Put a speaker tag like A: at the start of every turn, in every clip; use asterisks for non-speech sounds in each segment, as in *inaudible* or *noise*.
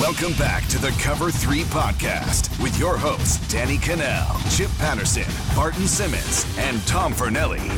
A: Welcome back to the Cover 3 podcast with your hosts, Danny Kanell, Chip Patterson, Barton Simmons, and Tom Fornelli.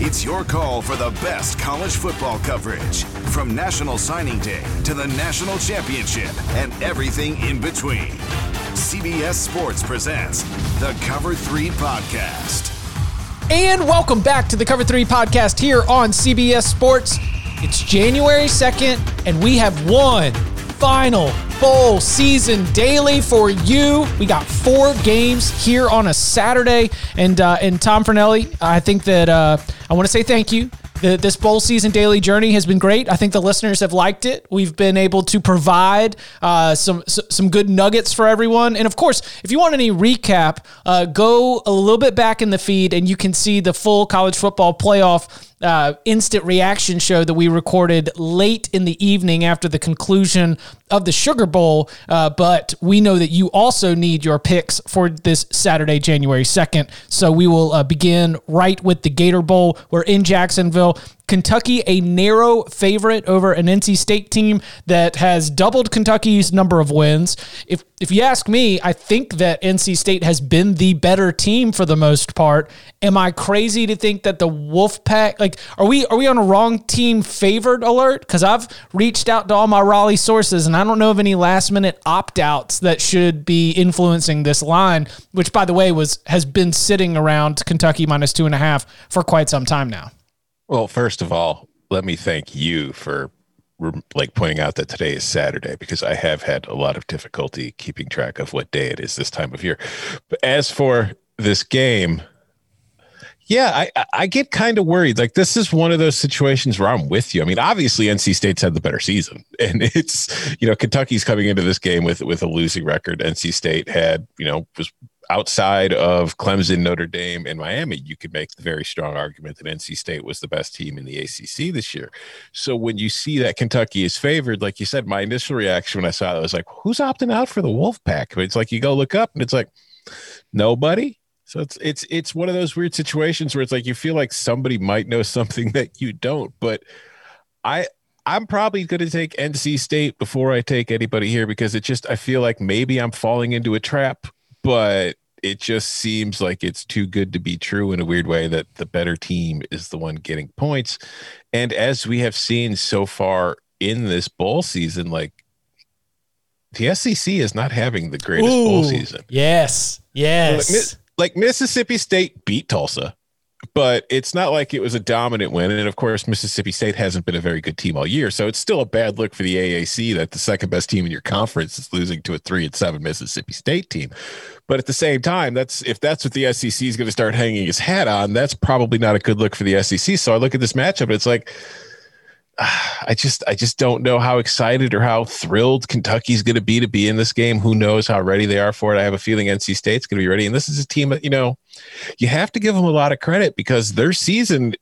A: It's your call for the best college football coverage from National Signing Day to the National Championship and everything in between. CBS Sports presents the Cover 3 podcast.
B: And welcome back to the Cover 3 podcast here on CBS Sports. It's January 2nd, and we have one final bowl season daily for you. We got four games here on a Saturday. And, uh, and Tom Fornelli, I think that uh, I want to say thank you the, this bowl season daily journey has been great. I think the listeners have liked it. We've been able to provide uh, some some good nuggets for everyone. And of course, if you want any recap, uh, go a little bit back in the feed and you can see the full college football playoff uh, instant reaction show that we recorded late in the evening after the conclusion of the Sugar Bowl. Uh, but we know that you also need your picks for this Saturday, January 2nd. So we will uh, begin right with the Gator Bowl. We're in Jacksonville. Kentucky, a narrow favorite over an NC State team that has doubled Kentucky's number of wins. If if you ask me, I think that NC State has been the better team for the most part. Am I crazy to think that the Wolfpack like are we are we on a wrong team favored alert? Because I've reached out to all my Raleigh sources and I don't know of any last minute opt outs that should be influencing this line, which by the way was has been sitting around Kentucky minus two and a half for quite some time now.
C: Well, first of all, let me thank you for like pointing out that today is Saturday because I have had a lot of difficulty keeping track of what day it is this time of year. But as for this game, yeah, I I get kind of worried. Like this is one of those situations where I'm with you. I mean, obviously NC State's had the better season, *laughs* and it's you know Kentucky's coming into this game with with a losing record. NC State had you know was outside of Clemson, Notre Dame, and Miami, you could make the very strong argument that NC State was the best team in the ACC this year. So when you see that Kentucky is favored, like you said, my initial reaction when I saw it was like, who's opting out for the Wolfpack? It's like you go look up and it's like nobody. So it's it's it's one of those weird situations where it's like you feel like somebody might know *laughs* something that you don't, but I I'm probably going to take NC State before I take anybody here because it just I feel like maybe I'm falling into a trap but it just seems like it's too good to be true in a weird way that the better team is the one getting points. And as we have seen so far in this bowl season, like the SEC is not having the greatest Ooh, bowl season.
B: Yes. Yes.
C: Like, like Mississippi State beat Tulsa but it's not like it was a dominant win. And of course, Mississippi State hasn't been a very good team all year. So it's still a bad look for the AAC that the second best team in your conference is losing to a three and seven Mississippi State team. But at the same time, that's if that's what the SEC is going to start hanging his hat on, that's probably not a good look for the SEC. So I look at this matchup and it's like, *sighs* I just I just don't know how excited or how thrilled Kentucky's going to be to be in this game. Who knows how ready they are for it? I have a feeling NC State's going to be ready. And this is a team that you know you have to give them a lot of credit because their season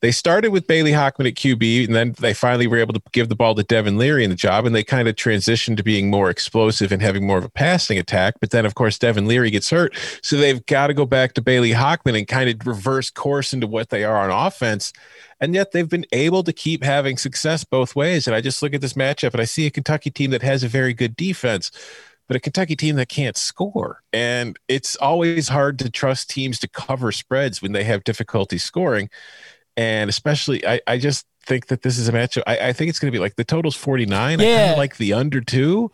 C: they started with Bailey Hockman at QB, and then they finally were able to give the ball to Devin Leary in the job, and they kind of transitioned to being more explosive and having more of a passing attack. But then, of course, Devin Leary gets hurt, so they've got to go back to Bailey Hockman and kind of reverse course into what they are on offense and yet they've been able to keep having success both ways. And I just look at this matchup and I see a Kentucky team that has a very good defense, but a Kentucky team that can't score. And it's always hard to trust teams to cover spreads when they have difficulty scoring. And especially, I, I just think that this is a matchup. I, I think it's going to be like the total's 49. Yeah. I kind of like the under two,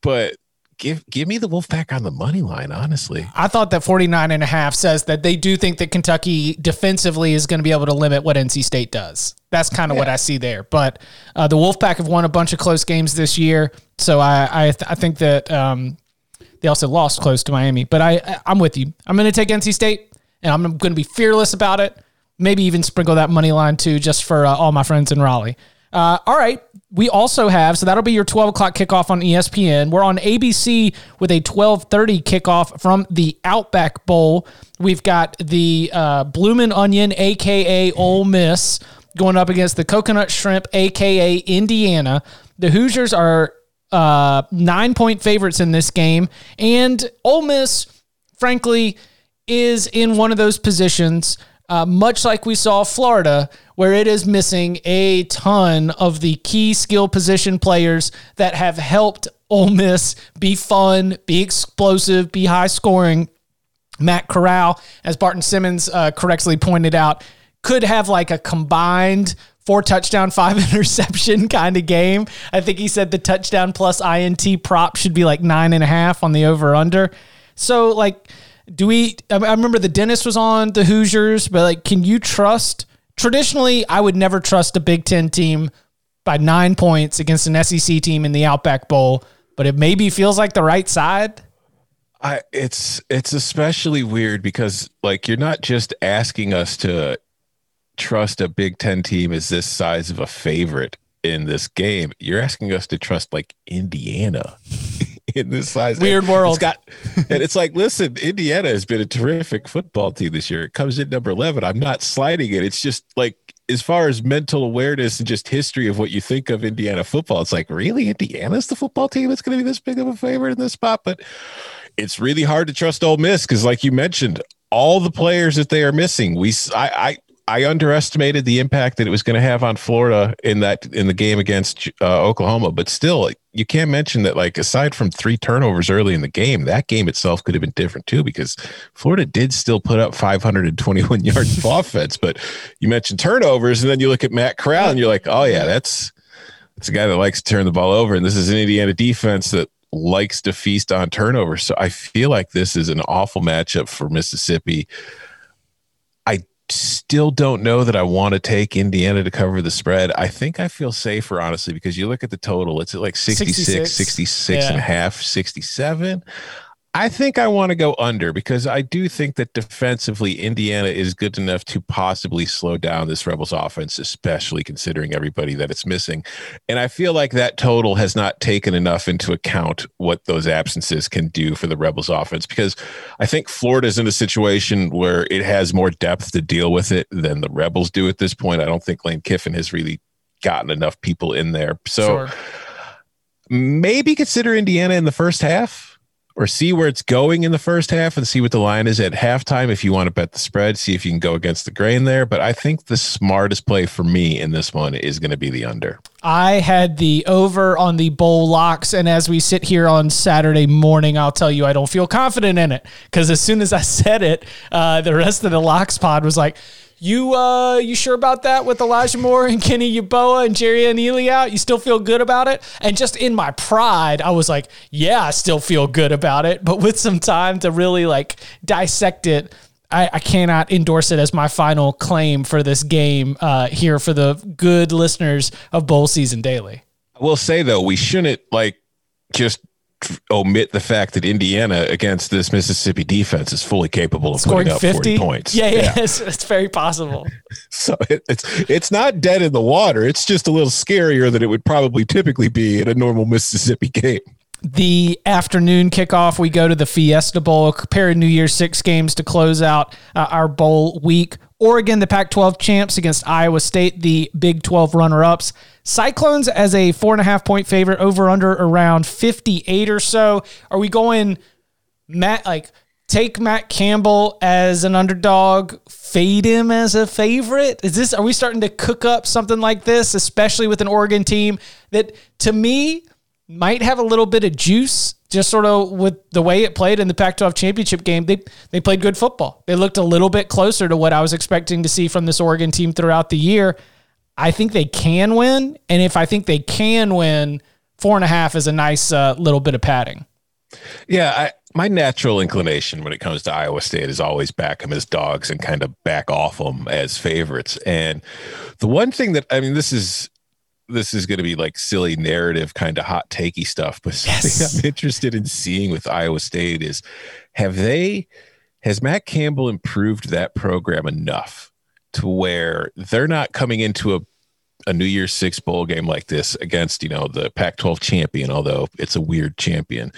C: but give give me the Wolfpack on the money line, honestly.
B: I thought that 49 and a half says that they do think that Kentucky defensively is going to be able to limit what NC State does. That's kind of yeah. what I see there. But uh, the Wolfpack have won a bunch of close games this year, so I I, th- I think that um, they also lost close to Miami. But I I'm with you. I'm going to take NC State, and I'm going to be fearless about it. Maybe even sprinkle that money line too, just for uh, all my friends in Raleigh. Uh, all right. We also have, so that'll be your 12 o'clock kickoff on ESPN. We're on ABC with a 1230 kickoff from the Outback Bowl. We've got the uh, Bloomin' Onion, a.k.a. Ole Miss, going up against the Coconut Shrimp, a.k.a. Indiana. The Hoosiers are uh, nine point favorites in this game. And Ole Miss, frankly, is in one of those positions, uh, much like we saw Florida, where it is missing a ton of the key skill position players that have helped Ole Miss be fun, be explosive, be high scoring. Matt Corral, as Barton Simmons uh, correctly pointed out, could have like a combined four touchdown, five *laughs* interception kind of game. I think he said the touchdown plus INT prop should be like nine and a half on the over under. So, like, do we? I remember the dentist was on the Hoosiers, but like, can you trust? Traditionally, I would never trust a Big Ten team by nine points against an SEC team in the Outback Bowl, but it maybe feels like the right side.
C: I it's it's especially weird because like you're not just asking us to trust a Big Ten team as this size of a favorite in this game. You're asking us to trust like Indiana *laughs* in this size.
B: Weird world.
C: It's got, and it's like, listen, Indiana has been a terrific football team this year. It comes in number 11. I'm not sliding it. It's just like, as far as mental awareness and just history of what you think of Indiana football, it's like, really? Indiana's the football team that's going to be this big of a favorite in this spot? But it's really hard to trust Ole Miss because, like you mentioned, all the players that they are missing, we, I, I, I underestimated the impact that it was going to have on Florida in that in the game against uh, Oklahoma, but still, you can't mention that. Like aside from three turnovers early in the game, that game itself could have been different too, because Florida did still put up 521 *laughs* yards of offense. But you mentioned turnovers, and then you look at Matt Corral, and you're like, oh yeah, that's that's a guy that likes to turn the ball over, and this is an Indiana defense that likes to feast on turnovers. So I feel like this is an awful matchup for Mississippi still don't know that I want to take Indiana to cover the spread. I think I feel safer, honestly, because you look at the total, it's at like 66, 66, 66 yeah. and a half, 67. I think I want to go under because I do think that defensively, Indiana is good enough to possibly slow down this Rebels offense, especially considering everybody that it's missing. And I feel like that total has not taken enough into account what those absences can do for the Rebels offense because I think Florida's in a situation where it has more depth to deal with it than the Rebels do at this point. I don't think Lane Kiffin has really gotten enough people in there. So sure. maybe consider Indiana in the first half or see where it's going in the first half and see what the line is at halftime if you want to bet the spread, see if you can go against the grain there. But I think the smartest play for me in this one is going to be the under.
B: I had the over on the bowl locks. And as we sit here on Saturday morning, I'll tell you I don't feel confident in it because as soon as I said it, uh, the rest of the locks pod was like, you uh you sure about that with Elijah Moore and Kenny Yeboah and Jerrion Ealy out? You still feel good about it? And just in my pride, I was like, yeah, I still feel good about it. But with some time to really like dissect it, I, I cannot endorse it as my final claim for this game uh, here for the good listeners of Bowl Season Daily.
C: I will say though, we shouldn't like just omit the fact that Indiana against this Mississippi defense is fully capable of Scoring putting up 50? 40 points.
B: Yeah, yeah, yeah. It's, it's, very possible. *laughs*
C: so it, it's it's not dead in the water. It's just a little scarier than it would probably typically be in a normal Mississippi game.
B: The afternoon kickoff, we go to the Fiesta Bowl, a pair of New Year's Six games to close out uh, our bowl week. Oregon, the Pac 12 champs against Iowa State, the Big 12 runner ups. Cyclones as a four and a half point favorite, over under around 58 or so. Are we going Matt, like, take Matt Campbell as an underdog, fade him as a favorite? Is this, are we starting to cook up something like this, especially with an Oregon team that to me might have a little bit of juice? just sort of with the way it played in the Pac-12 championship game, they they played good football. They looked a little bit closer to what I was expecting to see from this Oregon team throughout the year. I think they can win, and if I think they can win, four and a half is a nice uh, little bit of padding.
C: Yeah, I, my natural inclination when it comes to Iowa State is always back them as dogs and kind of back off them as favorites. And the one thing that I mean, this is this is going to be like silly narrative kind of hot takey stuff but *laughs* something yes. i'm interested in seeing with iowa state is have they has matt campbell improved that program enough to where they're not coming into a a New Year's Six bowl game like this against you know the Pac-12 champion, although it's a weird champion,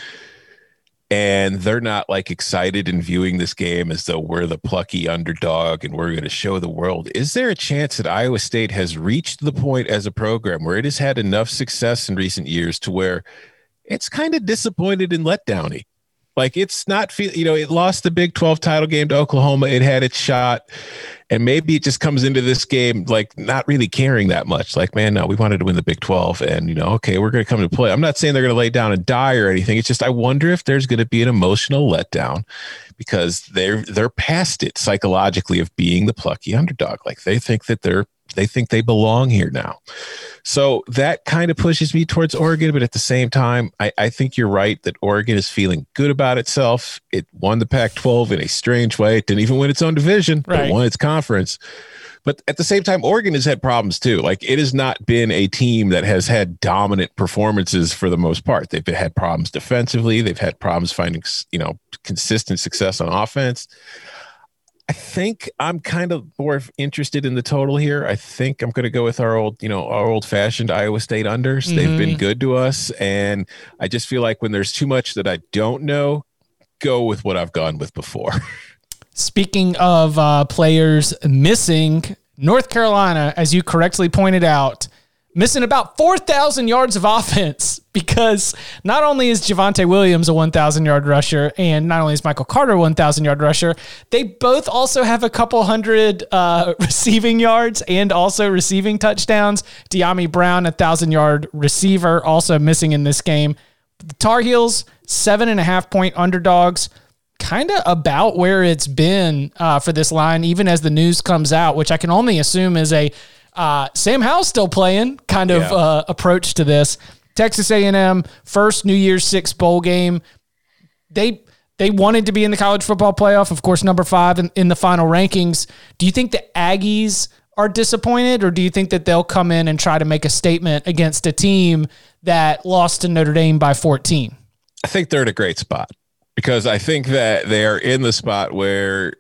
C: and they're not like excited in viewing this game as though we're the plucky underdog and we're going to show the world. Is there a chance that Iowa State has reached the point as a program where it has had enough success in recent years to where it's kind of disappointed and let downy? Like it's not feel you know, it lost the Big 12 title game to Oklahoma. It had its shot. And maybe it just comes into this game like not really caring that much. Like, man, no, we wanted to win the Big 12 and you know, okay, we're gonna come to play. I'm not saying they're gonna lay down and die or anything. It's just I wonder if there's gonna be an emotional letdown because they're they're past it psychologically of being the plucky underdog. Like they think that they're they think they belong here now. So that kind of pushes me towards Oregon. But at the same time, I, I think you're right that Oregon is feeling good about itself. It won the Pac 12 in a strange way. It didn't even win its own division, right. but it won its conference. But at the same time, Oregon has had problems too. Like it has not been a team that has had dominant performances for the most part. They've had problems defensively. They've had problems finding, you know, consistent success on offense. I think I'm kind of more interested in the total here. I think I'm going to go with our old, you know, our old fashioned Iowa State unders. Mm-hmm. They've been mm-hmm. good to us. And I just feel like when there's too much that I don't know, go with what I've gone with before. *laughs*
B: Speaking of uh, players missing, North Carolina, as you correctly pointed out, missing about 4,000 yards of *laughs* offense because not only is Javonte Williams a 1,000 yard rusher and not only is Michael Carter a 1,000 yard rusher, they both also have a couple hundred uh, *laughs* receiving yards and also receiving touchdowns. Dyami Brown, a 1,000 yard receiver, also missing in this game. The Tar Heels, seven and a half point underdogs kind of about where it's been uh, for this line, even as the news comes out, which I can only assume is a uh, Sam Howell's still playing kind of yeah. uh, approach to this. Texas A&M first New Year's Six bowl game. They they wanted to be in the college football playoff, of course, number five in, in the final rankings. Do you think the Aggies are disappointed, or do you think that they'll come in and try to make a statement against a team that lost to Notre Dame by 14?
C: I think they're in a great spot because I think that they are in the spot where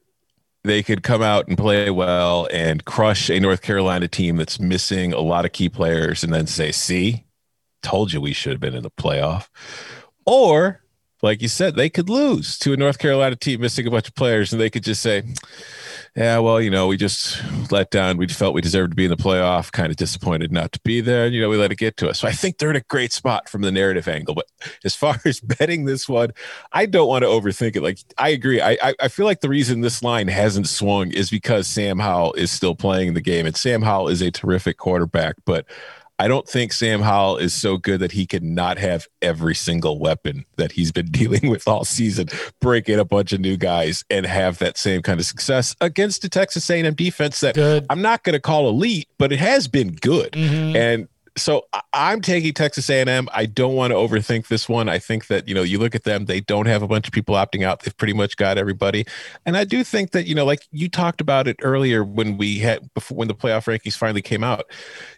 C: they could come out and play well and crush a North Carolina team that's missing a lot of key players and then say, see, told you we should have been in the playoff. Or, like you said, they could lose to a North Carolina team missing a bunch of players and they could just say, yeah, well, you know, we just let down. We felt we deserved to be in the playoff. Kind of disappointed not to be there. You know, we let it get to us. So I think they're in a great spot from the narrative angle. But as far *laughs* as betting this one, I don't want to overthink it. Like I agree. I I feel like the reason this line hasn't swung is because Sam Howell is still playing the game, and Sam Howell is a terrific quarterback. But I don't think Sam Howell is so good that he can not have every single weapon that he's been *laughs* dealing with all season, break in a bunch of new guys and have that same kind of success against the Texas A&M defense that good. I'm not going to call elite, but it has been good. Mm-hmm. And so I'm taking Texas A&M. I don't want to overthink this one. I think that you know you look at them; they don't have a bunch of people opting out. They've pretty much got everybody, and I do think that you know, like you talked about it earlier when we had before when the playoff rankings finally came out.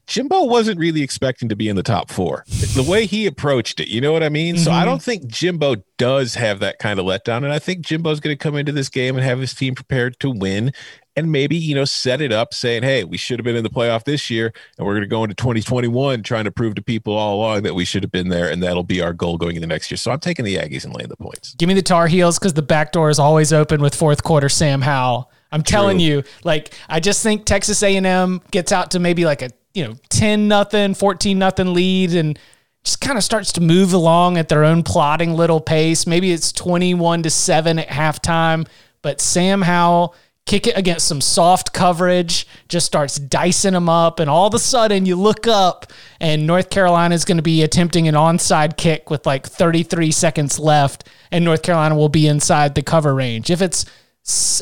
C: Jimbo wasn't really expecting to be in the top four. The way he approached it, you know what I mean? Mm-hmm. So I mm-hmm. don't think Jimbo does have that kind of letdown, and I think Jimbo's going to come into this game and have his team prepared to win and maybe you know set it up saying hey we should have been in the playoff this year and we're going to go into 2021 trying to prove to people all along that we should have been there and that'll be our goal going into next year. So i'm taking the aggies and laying the points.
B: Give me the tar heels because the back door is always open with fourth quarter sam howell. I'm True. telling you like i just think texas a&m gets out to maybe like a you know 10 nothing 14 nothing lead and just kind of starts to move along at their own plodding little pace. Maybe it's 21 to 7 at halftime but sam howell kick it against some soft coverage, just starts dicing them up. And all of a sudden, you look up, and North Carolina is going to be attempting an onside kick with like 33 seconds left, and North Carolina will be inside the cover range. If it's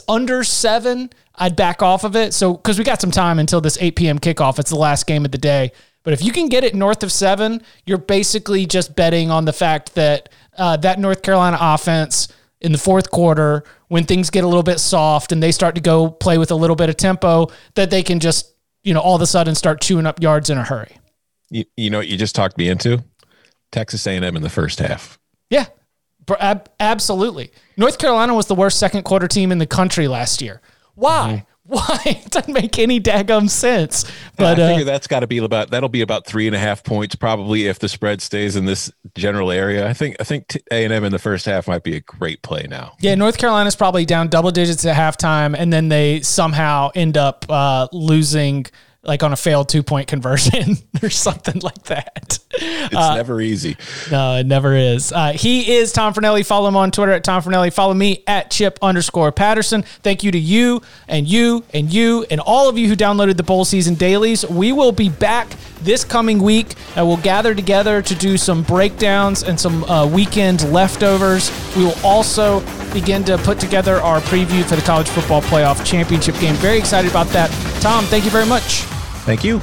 B: under seven, I'd back off of it. So, because we got some time until this 8 p.m. kickoff, it's the last game of the day. But if you can get it north of seven, you're basically just betting on the fact that uh, that North Carolina offense in the fourth quarter when things get a little bit soft and they start to go play with a little bit of tempo that they can just you know all of a sudden start chewing up yards in a hurry.
C: You, you know what you just talked me into? Texas a&m in the first half.
B: Yeah. Ab- absolutely. North carolina was the worst second quarter team in the country last year. Why? Mm-hmm. *laughs* Why? It doesn't make any daggum sense. But
C: I
B: uh,
C: figure that's got to be about that'll be about three and a half points probably if the spread stays in this general area. I think I think A and M in the first half might be a great play now.
B: yeah, North Carolina's probably down double digits at halftime, and then they somehow end up uh, losing like on a failed two point conversion *laughs* or something like that.
C: It's
B: Uh,
C: never easy.
B: No, it never is. Uh, he is Tom Fornelli. Follow him on Twitter at Tom Fornelli. Follow me at Chip underscore Patterson. Thank you to you and you and you and all of you who downloaded the bowl season dailies. We will be back this coming week. and we'll gather together to do some breakdowns and some uh, weekend leftovers. We will also begin to put together our preview for the college football playoff championship game. Very excited about that. Tom, thank you very much.
C: Thank you.